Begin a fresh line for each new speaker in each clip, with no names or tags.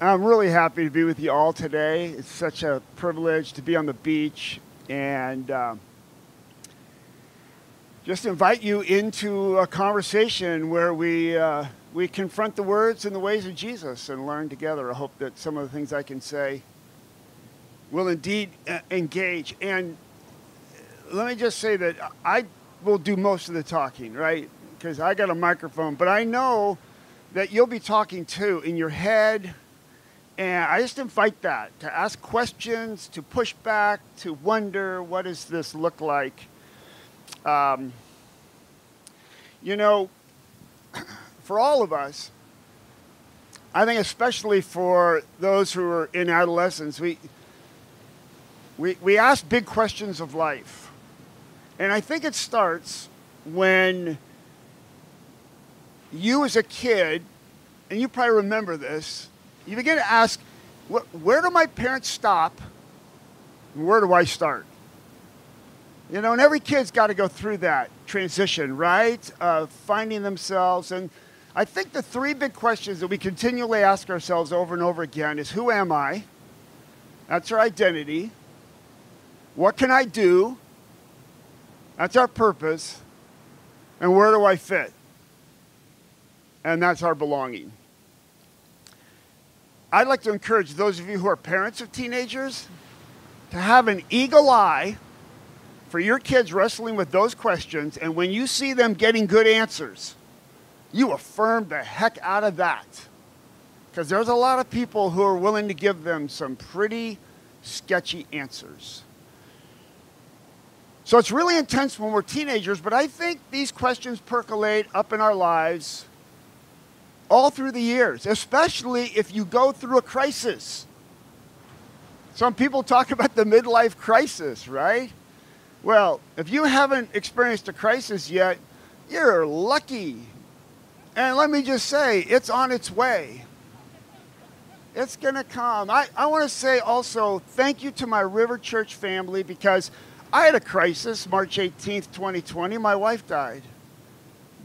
I'm really happy to be with you all today. It's such a privilege to be on the beach and uh, just invite you into a conversation where we, uh, we confront the words and the ways of Jesus and learn together. I hope that some of the things I can say will indeed uh, engage. And let me just say that I will do most of the talking, right? Because I got a microphone, but I know that you'll be talking too in your head and I just invite that to ask questions, to push back, to wonder what does this look like. Um, you know, for all of us, I think especially for those who are in adolescence, we, we, we ask big questions of life. And I think it starts when you as a kid, and you probably remember this, you begin to ask, where do my parents stop? And where do I start? You know, and every kid's got to go through that transition, right? Of finding themselves. And I think the three big questions that we continually ask ourselves over and over again is who am I? That's our identity. What can I do? That's our purpose. And where do I fit? And that's our belonging. I'd like to encourage those of you who are parents of teenagers to have an eagle eye for your kids wrestling with those questions. And when you see them getting good answers, you affirm the heck out of that. Because there's a lot of people who are willing to give them some pretty sketchy answers. So it's really intense when we're teenagers, but I think these questions percolate up in our lives all through the years, especially if you go through a crisis. Some people talk about the midlife crisis, right? Well, if you haven't experienced a crisis yet, you're lucky. And let me just say, it's on its way. It's going to come. I, I want to say also thank you to my River Church family because I had a crisis March 18th, 2020. My wife died.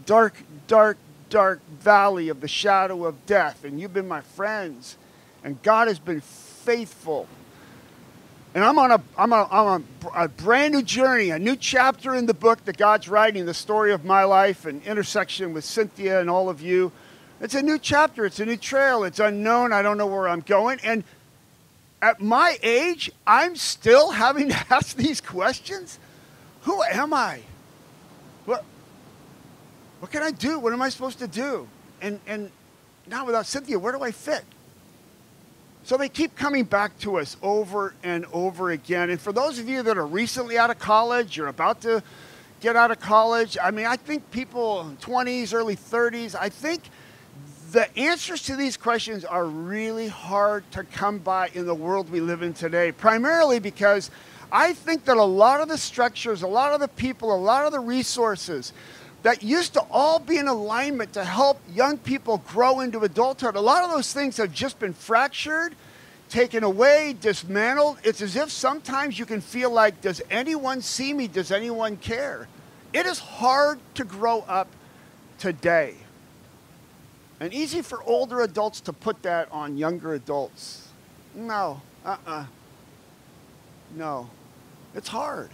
Dark, dark, dark valley of the shadow of death, and you've been my friends, and God has been faithful. And I'm on a, I'm on, I'm a brand new journey, a new chapter in the book that God's writing, the story of my life and intersection with Cynthia and all of you. It's a new chapter, it's a new trail, it's unknown, I don't know where I'm going. And at my age, I'm still having to ask these questions. Who am I? What, what can I do? What am I supposed to do? And, and now without Cynthia, where do I fit? So they keep coming back to us over and over again. And for those of you that are recently out of college, you're about to get out of college, I mean, I think people 20s, early 30s, I think the answers to these questions are really hard to come by in the world we live in today, primarily because I think that a lot of the structures, a lot of the people, a lot of the resources that used to all be in alignment to help young people grow into adulthood. A lot of those things have just been fractured, taken away, dismantled. It's as if sometimes you can feel like, does anyone see me? Does anyone care? It is hard to grow up today. And easy for older adults to put that on younger adults. No, uh uh-uh. uh. No. It's hard.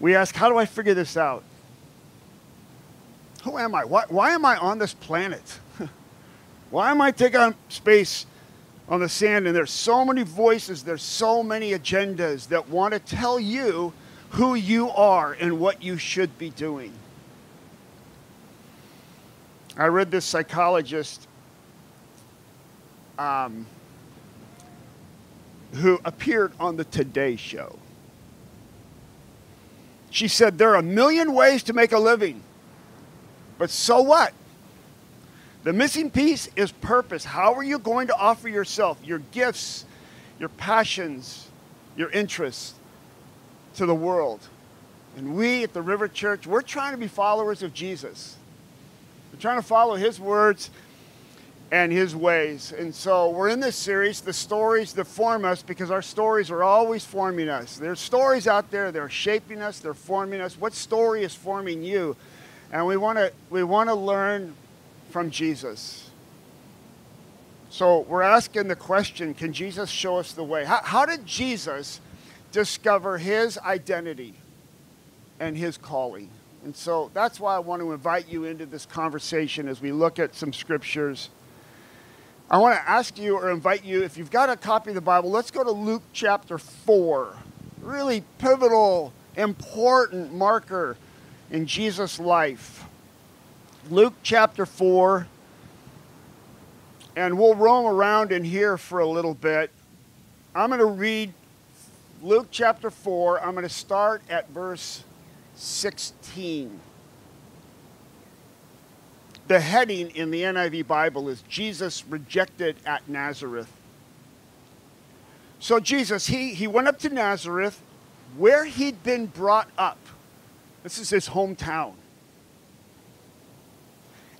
We ask, how do I figure this out? Who am I? Why, why am I on this planet? why am I taking space on the sand? And there's so many voices, there's so many agendas that want to tell you who you are and what you should be doing. I read this psychologist um, who appeared on the Today Show. She said, There are a million ways to make a living, but so what? The missing piece is purpose. How are you going to offer yourself, your gifts, your passions, your interests to the world? And we at the River Church, we're trying to be followers of Jesus. We're trying to follow his words and his ways. And so we're in this series, the stories that form us, because our stories are always forming us. There's stories out there, they're shaping us, they're forming us. What story is forming you? And we want to we want to learn from Jesus. So we're asking the question can Jesus show us the way? How, how did Jesus discover his identity and his calling? And so that's why I want to invite you into this conversation as we look at some scriptures. I want to ask you or invite you, if you've got a copy of the Bible, let's go to Luke chapter 4. Really pivotal, important marker in Jesus' life. Luke chapter 4. And we'll roam around in here for a little bit. I'm going to read Luke chapter 4. I'm going to start at verse 16. The heading in the NIV Bible is Jesus rejected at Nazareth. So Jesus, he, he went up to Nazareth where he'd been brought up. This is his hometown.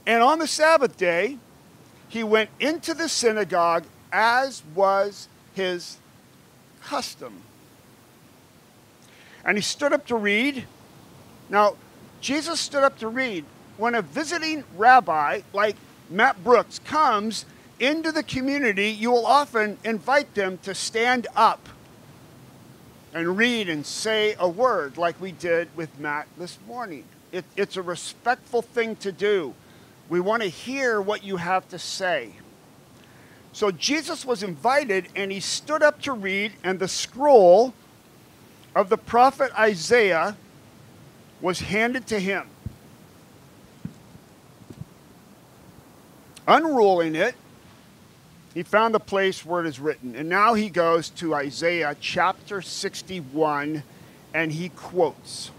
And on the Sabbath day, he went into the synagogue as was his custom. And he stood up to read. Now, Jesus stood up to read. When a visiting rabbi like Matt Brooks comes into the community, you will often invite them to stand up and read and say a word like we did with Matt this morning. It, it's a respectful thing to do. We want to hear what you have to say. So Jesus was invited and he stood up to read, and the scroll of the prophet Isaiah was handed to him. Unrolling it, he found the place where it is written. And now he goes to Isaiah chapter 61 and he quotes.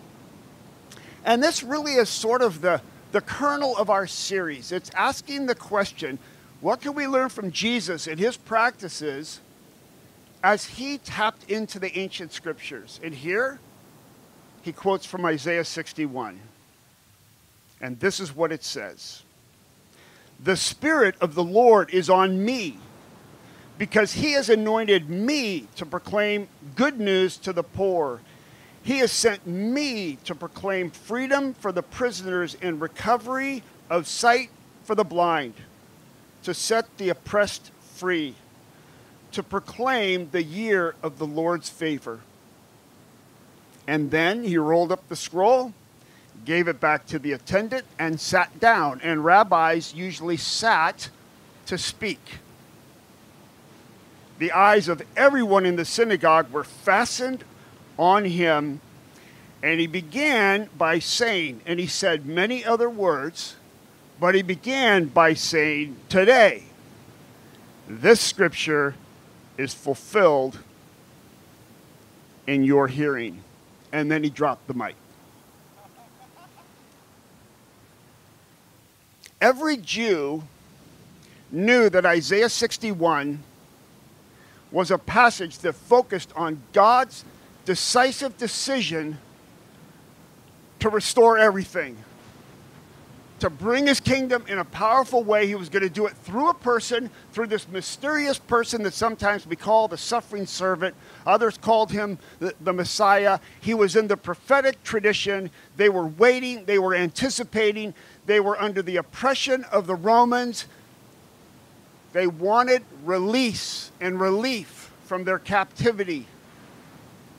And this really is sort of the the kernel of our series. It's asking the question what can we learn from Jesus and his practices as he tapped into the ancient scriptures? And here he quotes from Isaiah 61. And this is what it says The Spirit of the Lord is on me because he has anointed me to proclaim good news to the poor. He has sent me to proclaim freedom for the prisoners and recovery of sight for the blind, to set the oppressed free, to proclaim the year of the Lord's favor. And then he rolled up the scroll, gave it back to the attendant, and sat down. And rabbis usually sat to speak. The eyes of everyone in the synagogue were fastened on him. And he began by saying, and he said many other words, but he began by saying, Today, this scripture is fulfilled in your hearing. And then he dropped the mic. Every Jew knew that Isaiah 61 was a passage that focused on God's decisive decision to restore everything, to bring his kingdom in a powerful way. He was going to do it through a person, through this mysterious person that sometimes we call the suffering servant. Others called him the, the Messiah. He was in the prophetic tradition. They were waiting, they were anticipating, they were under the oppression of the Romans. They wanted release and relief from their captivity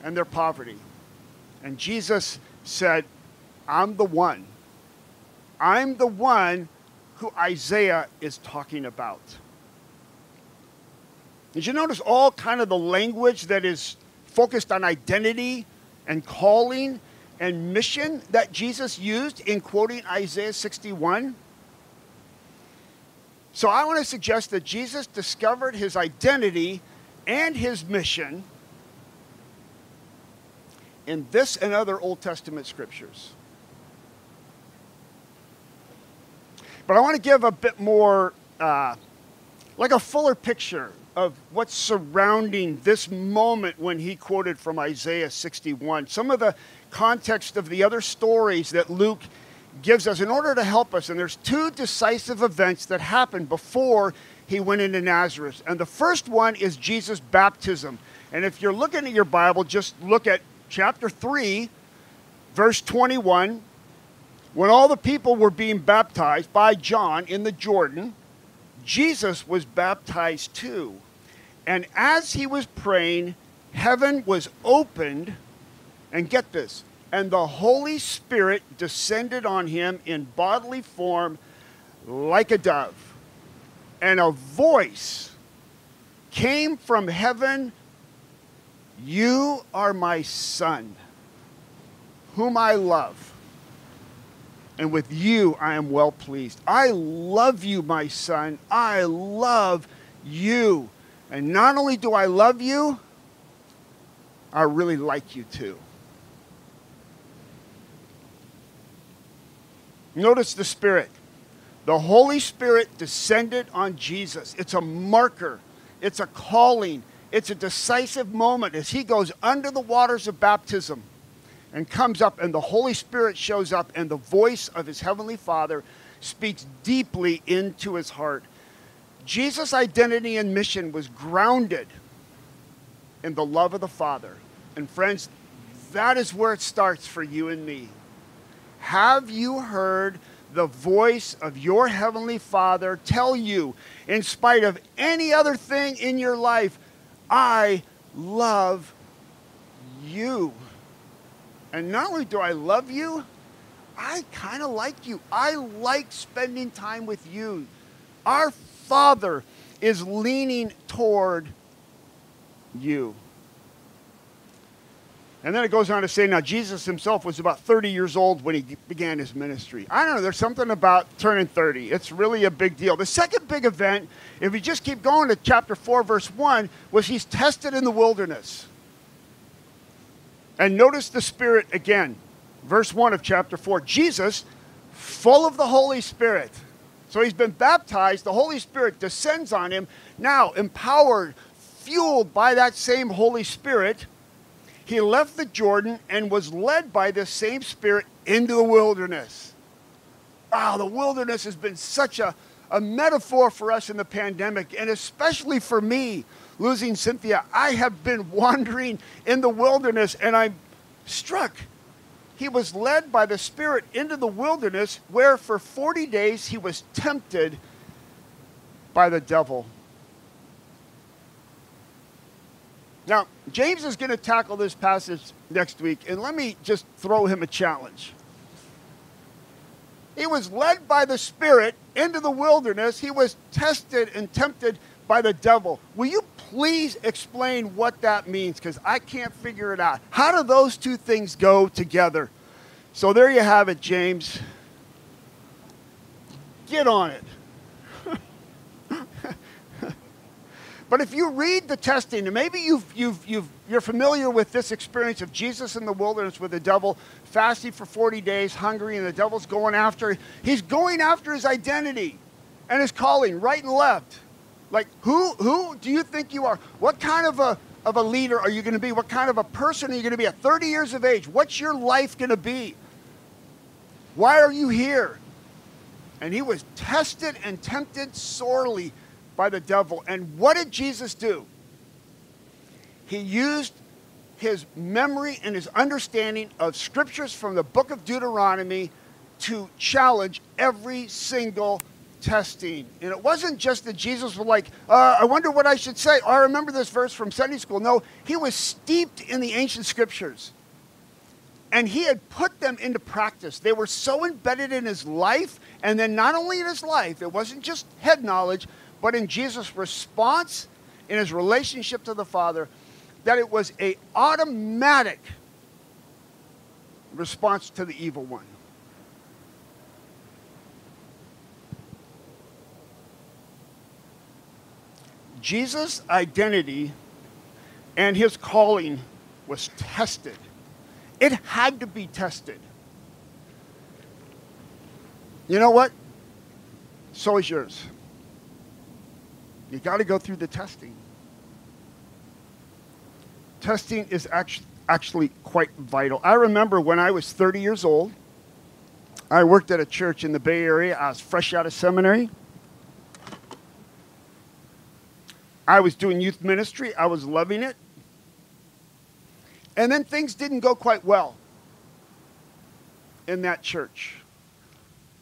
and their poverty. And Jesus said, I'm the one. I'm the one who Isaiah is talking about. Did you notice all kind of the language that is focused on identity and calling and mission that Jesus used in quoting Isaiah 61? So I want to suggest that Jesus discovered his identity and his mission in this and other Old Testament scriptures. But I want to give a bit more, uh, like a fuller picture of what's surrounding this moment when he quoted from Isaiah 61. Some of the context of the other stories that Luke gives us in order to help us. And there's two decisive events that happened before he went into Nazareth. And the first one is Jesus' baptism. And if you're looking at your Bible, just look at chapter 3, verse 21. When all the people were being baptized by John in the Jordan, Jesus was baptized too. And as he was praying, heaven was opened, and get this, and the Holy Spirit descended on him in bodily form like a dove. And a voice came from heaven You are my son, whom I love. And with you I am well pleased. I love you, my son. I love you. And not only do I love you, I really like you too. Notice the Spirit. The Holy Spirit descended on Jesus. It's a marker, it's a calling, it's a decisive moment as he goes under the waters of baptism and comes up, and the Holy Spirit shows up, and the voice of his Heavenly Father speaks deeply into his heart. Jesus' identity and mission was grounded in the love of the Father. And friends, that is where it starts for you and me. Have you heard the voice of your Heavenly Father tell you, in spite of any other thing in your life, I love you? And not only do I love you, I kind of like you. I like spending time with you. Our Father is leaning toward you. And then it goes on to say, now Jesus himself was about 30 years old when he began his ministry. I don't know, there's something about turning 30. It's really a big deal. The second big event, if we just keep going to chapter 4, verse 1, was he's tested in the wilderness. And notice the Spirit again. Verse 1 of chapter 4 Jesus, full of the Holy Spirit. So he's been baptized, the Holy Spirit descends on him. Now, empowered, fueled by that same Holy Spirit, he left the Jordan and was led by the same Spirit into the wilderness. Wow, the wilderness has been such a, a metaphor for us in the pandemic, and especially for me losing Cynthia, I have been wandering in the wilderness and I'm struck. He was led by the Spirit into the wilderness where for 40 days he was tempted by the devil. Now, James is going to tackle this passage next week, and let me just throw him a challenge. He was led by the Spirit into the wilderness. He was tested and tempted by the devil. Will you please explain what that means? Because I can't figure it out. How do those two things go together? So there you have it, James. Get on it. but if you read the testing, and maybe you've, you've, you've, you're familiar with this experience of Jesus in the wilderness with the devil, fasting for 40 days, hungry, and the devil's going after, he's going after his identity and his calling right and left. Like, who, who do you think you are? What kind of a, of a leader are you going to be? What kind of a person are you going to be at 30 years of age? What's your life going to be? Why are you here? And he was tested and tempted sorely by the devil. And what did Jesus do? He used his memory and his understanding of scriptures from the book of Deuteronomy to challenge every single testing. And it wasn't just that Jesus was like, uh, I wonder what I should say. Oh, I remember this verse from Sunday school. No, he was steeped in the ancient scriptures. And he had put them into practice. They were so embedded in his life, and then not only in his life, it wasn't just head knowledge, but in Jesus' response, in his relationship to the Father, that it was a automatic response to the evil one. Jesus' identity and his calling was tested. It had to be tested. You know what? So is yours. You got to go through the testing. Testing is actually, actually quite vital. I remember when I was 30 years old, I worked at a church in the Bay Area. I was fresh out of seminary. I was doing youth ministry, I was loving it. And then things didn't go quite well in that church.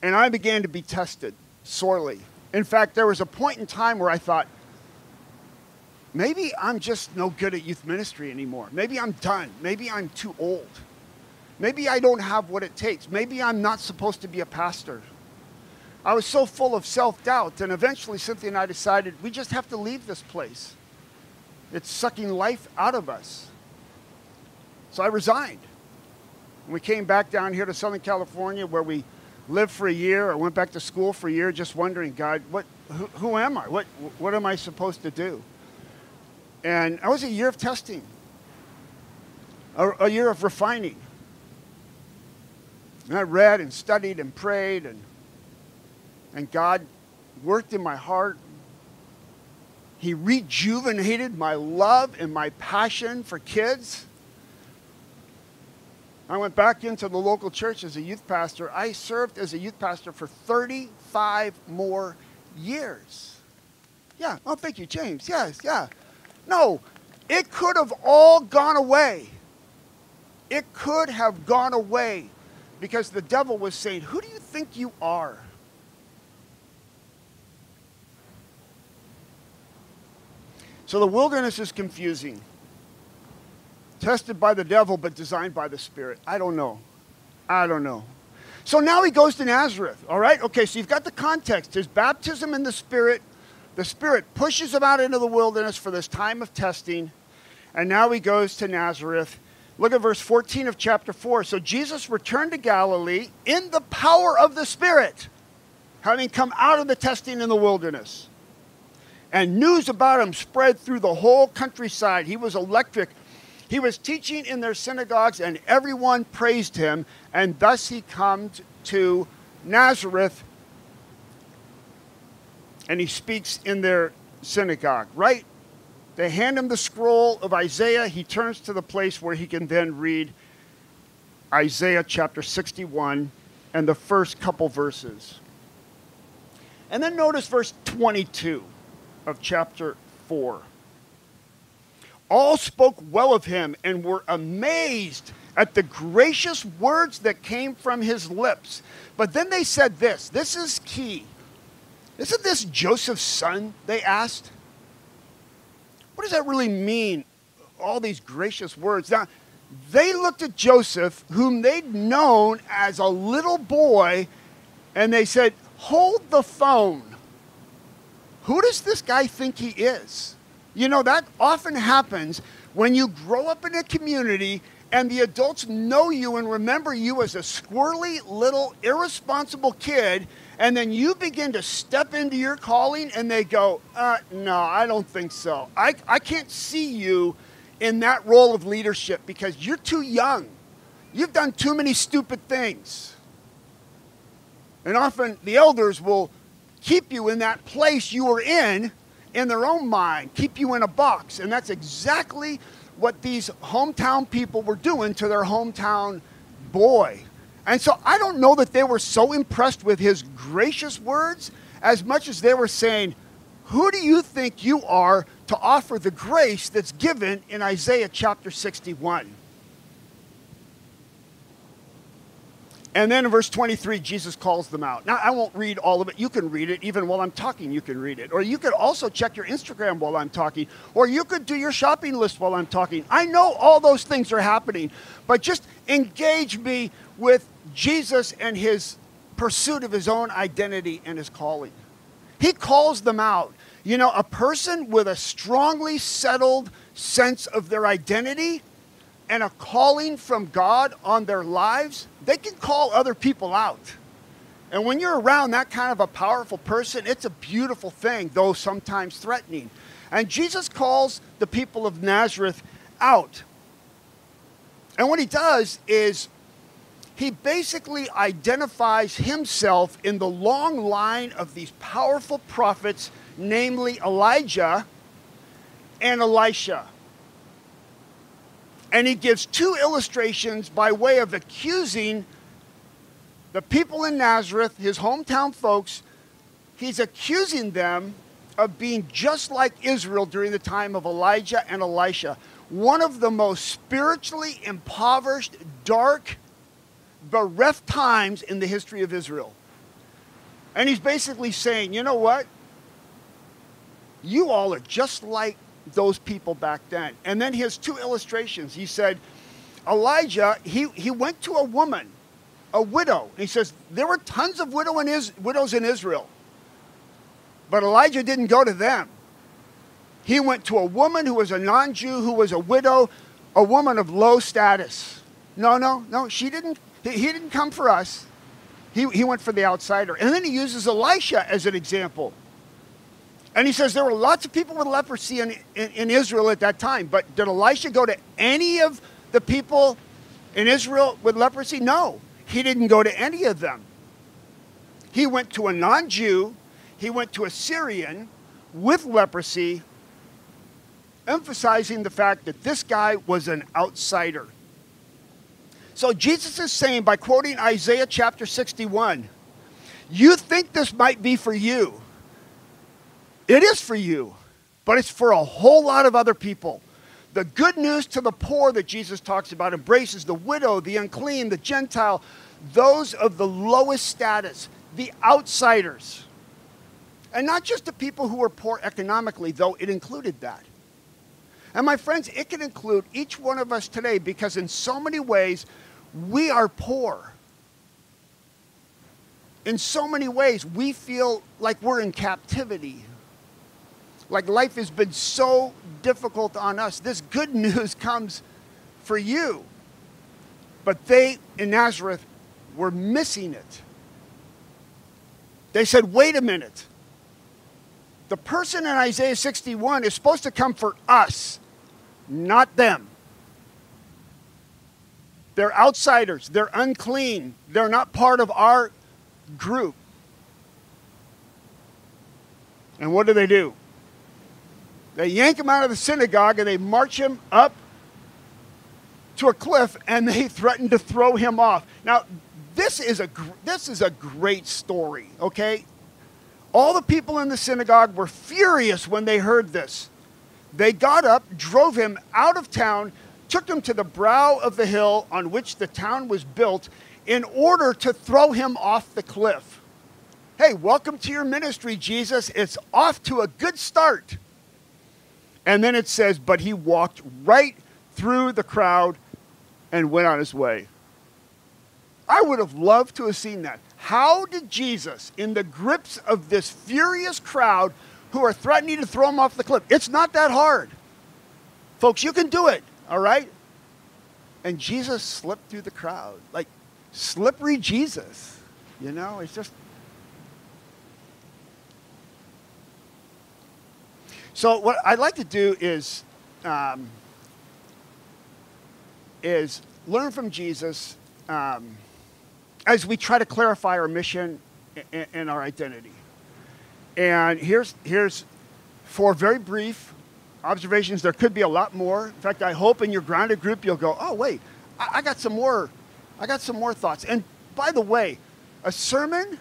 And I began to be tested sorely. In fact, there was a point in time where I thought, maybe I'm just no good at youth ministry anymore. Maybe I'm done. Maybe I'm too old. Maybe I don't have what it takes. Maybe I'm not supposed to be a pastor. I was so full of self doubt, and eventually Cynthia and I decided we just have to leave this place. It's sucking life out of us. So I resigned. And we came back down here to Southern California where we lived for a year. I went back to school for a year just wondering, God, what, who, who am I? What, what am I supposed to do? And it was a year of testing, a, a year of refining. And I read and studied and prayed, and, and God worked in my heart. He rejuvenated my love and my passion for kids. I went back into the local church as a youth pastor. I served as a youth pastor for 35 more years. Yeah. Oh, thank you, James. Yes, yeah. No, it could have all gone away. It could have gone away because the devil was saying, Who do you think you are? So the wilderness is confusing. Tested by the devil, but designed by the Spirit. I don't know. I don't know. So now he goes to Nazareth, all right? Okay, so you've got the context. His baptism in the Spirit. The Spirit pushes him out into the wilderness for this time of testing. And now he goes to Nazareth. Look at verse 14 of chapter 4. So Jesus returned to Galilee in the power of the Spirit, having come out of the testing in the wilderness. And news about him spread through the whole countryside. He was electric he was teaching in their synagogues, and everyone praised him. And thus he comes to Nazareth, and he speaks in their synagogue, right? They hand him the scroll of Isaiah. He turns to the place where he can then read Isaiah chapter 61 and the first couple verses. And then notice verse 22 of chapter 4 all spoke well of him and were amazed at the gracious words that came from his lips. But then they said this this is key. Isn't this Joseph's son? They asked. What does that really mean? All these gracious words. Now, they looked at Joseph, whom they'd known as a little boy, and they said, Hold the phone. Who does this guy think he is? You know, that often happens when you grow up in a community and the adults know you and remember you as a squirrely little irresponsible kid and then you begin to step into your calling and they go uh, no i don't think so. I, I can't see you in that role of leadership because you're too young. You've done too many stupid things. And often the elders will keep you in that place you were in in their own mind, keep you in a box. And that's exactly what these hometown people were doing to their hometown boy. And so I don't know that they were so impressed with his gracious words as much as they were saying, Who do you think you are to offer the grace that's given in Isaiah chapter 61? And then in verse 23, Jesus calls them out. Now, I won't read all of it. You can read it. Even while I'm talking, you can read it. Or you could also check your Instagram while I'm talking. Or you could do your shopping list while I'm talking. I know all those things are happening, but just engage me with Jesus and his pursuit of his own identity and his calling. He calls them out. You know, a person with a strongly settled sense of their identity and a calling from God on their lives, they can call other people out. And when you're around that kind of a powerful person, it's a beautiful thing, though sometimes threatening. And Jesus calls the people of Nazareth out. And what he does is he basically identifies himself in the long line of these powerful prophets, namely Elijah and Elisha. And he gives two illustrations by way of accusing the people in Nazareth, his hometown folks. He's accusing them of being just like Israel during the time of Elijah and Elisha. One of the most spiritually impoverished, dark, bereft times in the history of Israel. And he's basically saying, you know what? You all are just like those people back then. And then he has two illustrations. He said, Elijah, he, he went to a woman, a widow. And he says, there were tons of widow in Is- widows in Israel. But Elijah didn't go to them. He went to a woman who was a non Jew, who was a widow, a woman of low status. No, no, no, she didn't, he, he didn't come for us. He, he went for the outsider. And then he uses Elisha as an example. And he says there were lots of people with leprosy in, in, in, Israel at that time, but did Elisha go to any of the people in Israel with leprosy? No, he didn't go to any of them. He went to a non Jew, he went to a Syrian with leprosy, emphasizing the fact that this guy was an outsider. So Jesus is saying by quoting Isaiah chapter 61, you think this might be for you. It is for you, but it's for a whole lot of other people. The good news to the poor that Jesus talks about embraces the widow, the unclean, the Gentile, those of the lowest status, the outsiders. And not just the people who are poor economically, though it included that. And my friends, it can include each one of us today because in so many ways, we are poor. In so many ways, we feel like we're in captivity like life has been so difficult on us. This good news comes for you. But they in Nazareth were missing it. They said, wait a minute. The person in Isaiah 61 is supposed to come for us, not them. They're outsiders. They're unclean. They're not part of our group. And what do they do? They yank him out of the synagogue and they march him up to a cliff and they threaten to throw him off. Now, this is a this is a great story, okay? All the people in the synagogue were furious when they heard this. They got up, drove him out of town, took him to the brow of the hill on which the town was built in order to throw him off the cliff. Hey, welcome to your ministry, Jesus. It's off to a good start. And then it says, but he walked right through the crowd and went on his way. I would have loved to have seen that. How did Jesus, in the grips of this furious crowd who are threatening to throw him off the cliff, it's not that hard. Folks, you can do it, all right? And Jesus slipped through the crowd, like slippery Jesus. You know, it's just So what I'd like to do is um, is learn from Jesus um, as we try to clarify our mission and, and our identity. And here's here's four very brief observations. There could be a lot more. In fact, I hope in your grounded group you'll go, oh wait, I, I got some more. I got some more thoughts. And by the way, a sermon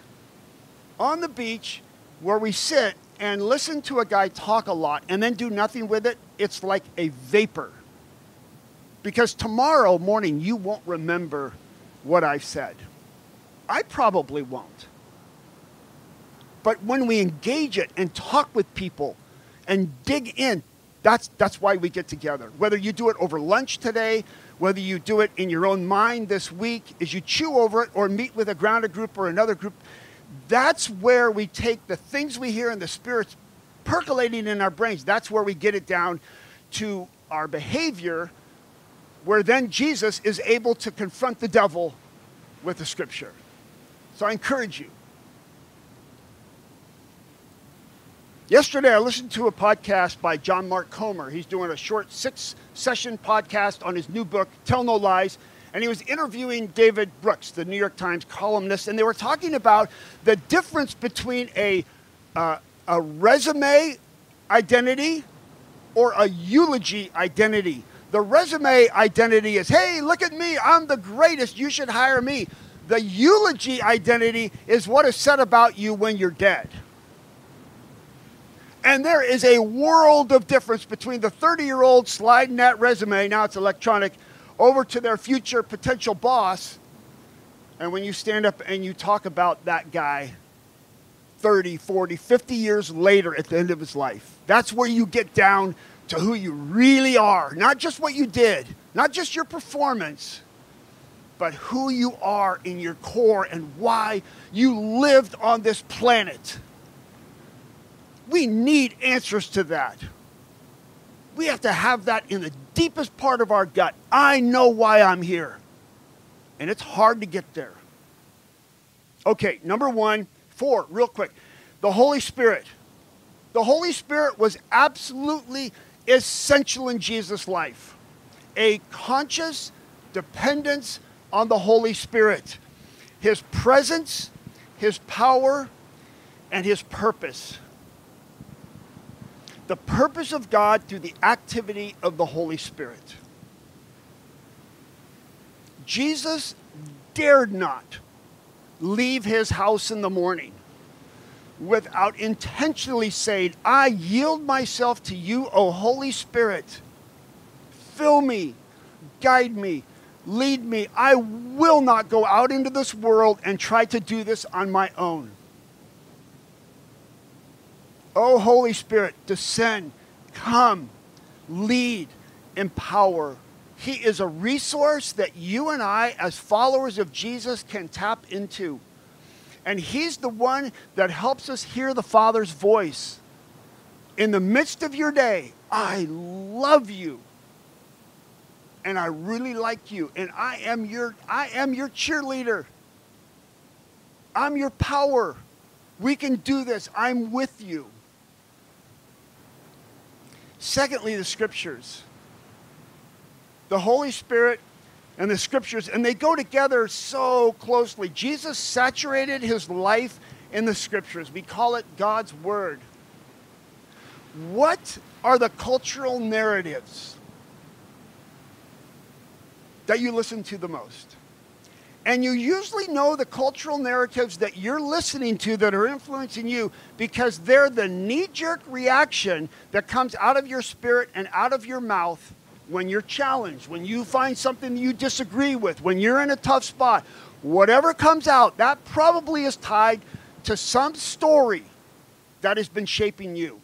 on the beach where we sit and listen to a guy talk a lot and then do nothing with it, it's like a vapor. Because tomorrow morning you won't remember what I said. I probably won't. But when we engage it and talk with people and dig in, that's, that's why we get together. Whether you do it over lunch today, whether you do it in your own mind this week, as you chew over it, or meet with a grounded group or another group, that's where we take the things we hear in the spirits percolating in our brains. That's where we get it down to our behavior, where then Jesus is able to confront the devil with the scripture. So I encourage you. Yesterday, I listened to a podcast by John Mark Comer. He's doing a short six session podcast on his new book, Tell No Lies and he was interviewing David Brooks, the New York Times columnist, and they were talking about the difference between a, uh, a resume identity or a eulogy identity. The resume identity is, hey, look at me, I'm the greatest, you should hire me. The eulogy identity is what is said about you when you're dead. And there is a world of difference between the 30 year old sliding that resume, now it's electronic, over to their future potential boss. And when you stand up and you talk about that guy 30, 40, 50 years later at the end of his life. That's where you get down to who you really are. Not just what you did, not just your performance, but who you are in your core and why you lived on this planet. We need answers to that. We have to have that in the deepest part of our gut. I know why I'm here. And it's hard to get there. Okay, number one, four, real quick. The Holy Spirit. The Holy Spirit was absolutely essential in Jesus' life. A conscious dependence on the Holy Spirit, His presence, His power, and His purpose. The purpose of God through the activity of the Holy Spirit. Jesus dared not leave his house in the morning without intentionally saying, I yield myself to you, O Holy Spirit. Fill me, guide me, lead me. I will not go out into this world and try to do this on my own. O Holy Spirit, descend, come, lead, empower. He is a resource that you and I, as followers of Jesus, can tap into. And He's the one that helps us hear the Father's voice. In the midst of your day, I love you. And I really like you. And I am your, I am your cheerleader. I'm your power. We can do this. I'm with you. Secondly, the scriptures. The Holy Spirit and the scriptures, and they go together so closely. Jesus saturated his life in the scriptures. We call it God's Word. What are the cultural narratives that you listen to the most? And you usually know the cultural narratives that you're listening to that are influencing you because they're the knee jerk reaction that comes out of your spirit and out of your mouth when you're challenged, when you find something you disagree with, when you're in a tough spot, whatever comes out, that probably is tied to some story that has been shaping you.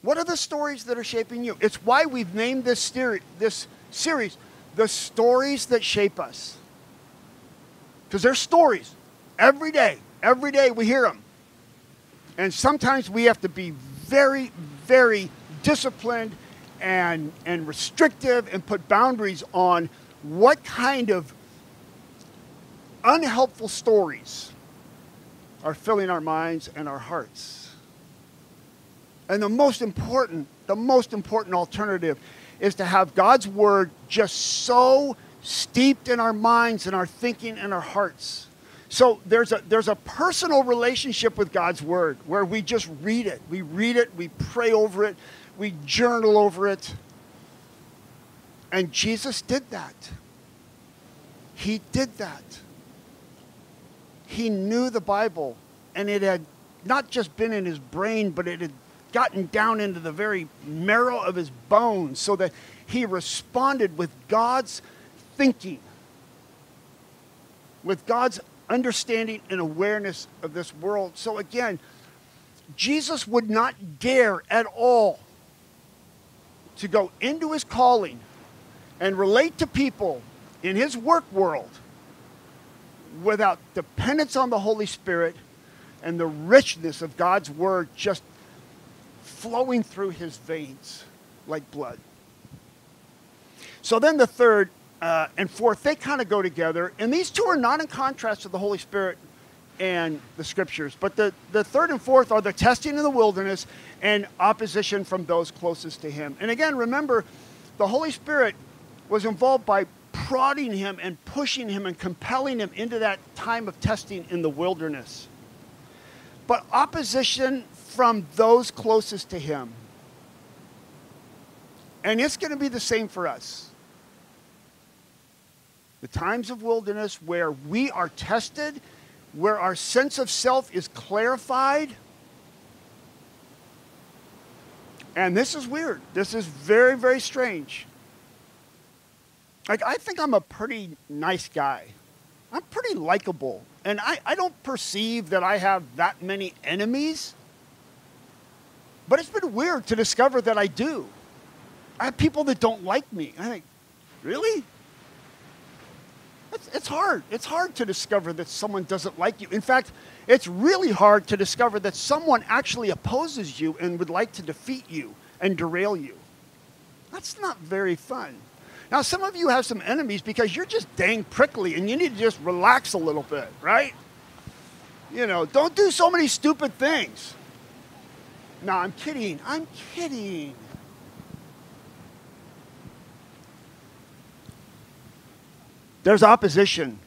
What are the stories that are shaping you? It's why we've named this, steri- this series The Stories That Shape Us. Because there's stories every day. Every day we hear them. And sometimes we have to be very, very disciplined and, and restrictive and put boundaries on what kind of unhelpful stories are filling our minds and our hearts. And the most important, the most important alternative is to have God's word just so steeped in our minds and our thinking and our hearts. So there's a, there's a personal relationship with God's word where we just read it. We read it, we pray over it, we journal over it. And Jesus did that. He did that. He knew the Bible, and it had not just been in his brain, but it had gotten down into the very marrow of his bones so that he responded with God's thinking, with God's understanding and awareness of this world. So again, Jesus would not dare at all to go into his calling and relate to people in his work world without dependence on the Holy Spirit and the richness of God's word just flowing through his veins like blood. So then the third uh, and fourth, they kind of go together. And these two are not in contrast to the Holy Spirit and the scriptures. But the, the third and fourth are the testing in the wilderness and opposition from those closest to him. And again, remember, the Holy Spirit was involved by prodding him and pushing him and compelling him into that time of testing in the wilderness. But opposition from those closest to him. And it's going to be the same for us. The times of wilderness where we are tested where our sense of self is clarified. And this is weird. This is very, very strange. Like, I think I'm a pretty nice guy. I'm pretty likable. And I, I don't perceive that I have that many enemies. But it's been weird to discover that I do. I have people that don't like me. I think, really? It's, hard. It's hard to discover that someone doesn't like you. In fact, it's really hard to discover that someone actually opposes you and would like to defeat you and derail you. That's not very fun. Now, some of you have some enemies because you're just dang prickly and you need to just relax a little bit, right? You know, don't do so many stupid things. No, I'm kidding. I'm kidding. There's opposition.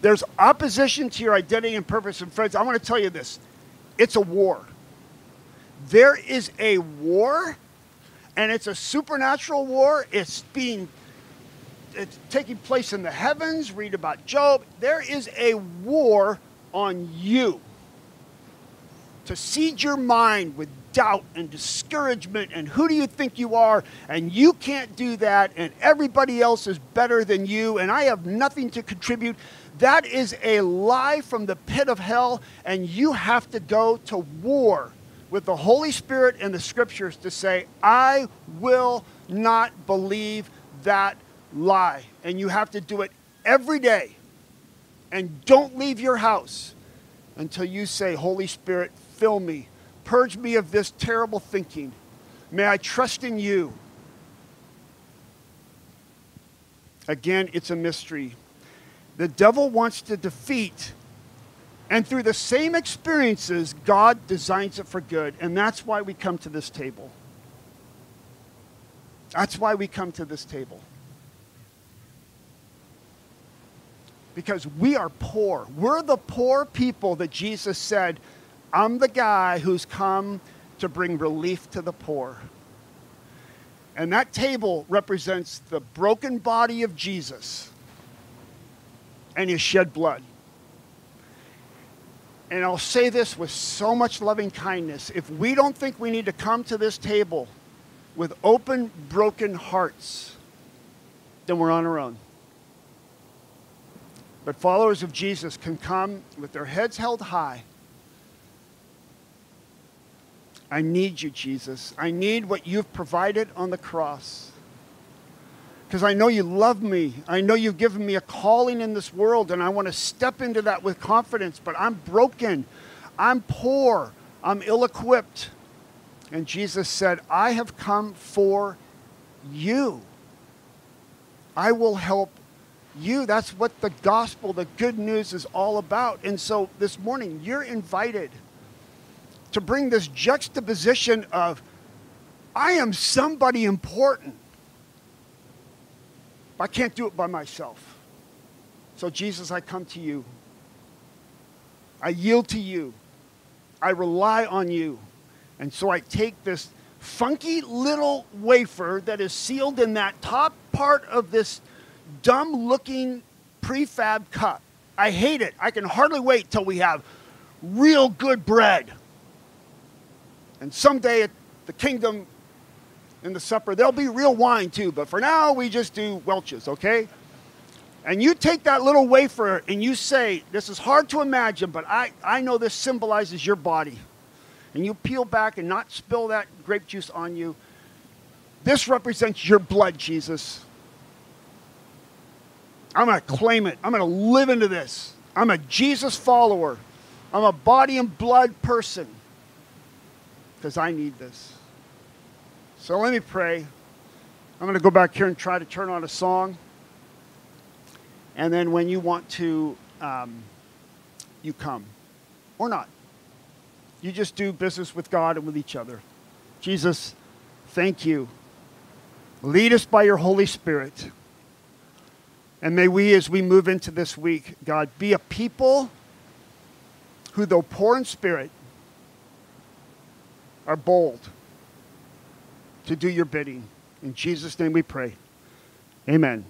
There's opposition to your identity and purpose. And friends, I want to tell you this it's a war. There is a war, and it's a supernatural war. It's being it's taking place in the heavens. Read about Job. There is a war on you to seed your mind with doubt and discouragement and who do you think you are and you can't do that and everybody else is better than you and I have nothing to contribute. That is a lie from the pit of hell and you have to go to war with the Holy Spirit and the scriptures to say, I will not believe that lie. And you have to do it every day. And don't leave your house until you say, Holy Spirit, fill me Purge me of this terrible thinking. May I trust in you. Again, it's a mystery. The devil wants to defeat, and through the same experiences, God designs it for good. And that's why we come to this table. That's why we come to this table. Because we are poor. We're the poor people that Jesus said I'm the guy who's come to bring relief to the poor. And that table represents the broken body of Jesus and his shed blood. And I'll say this with so much loving kindness. If we don't think we need to come to this table with open, broken hearts, then we're on our own. But followers of Jesus can come with their heads held high I need you, Jesus. I need what you've provided on the cross. Because I know you love me. I know you've given me a calling in this world, and I want to step into that with confidence. But I'm broken. I'm poor. I'm ill equipped. And Jesus said, I have come for you. I will help you. That's what the gospel, the good news is all about. And so this morning, you're invited to bring this juxtaposition of, I am somebody important. I can't do it by myself. So, Jesus, I come to you. I yield to you. I rely on you. And so I take this funky little wafer that is sealed in that top part of this dumb looking prefab cup. I hate it. I can hardly wait till we have real good bread. And someday at the kingdom in the supper, there'll be real wine too. But for now, we just do Welch's, okay? And you take that little wafer and you say, This is hard to imagine, but I, I know this symbolizes your body. And you peel back and not spill that grape juice on you. This represents your blood, Jesus. I'm going to claim it. I'm going to live into this. I'm a Jesus follower. I'm a body and blood person because I need this. So let me pray. I'm going to go back here and try to turn on a song. And then when you want to, um, you come or not. You just do business with God and with each other. Jesus, thank you. Lead us by your Holy Spirit. And may we, as we move into this week, God, be a people who, though poor in spirit, are bold to do your bidding. In Jesus' name we pray. Amen.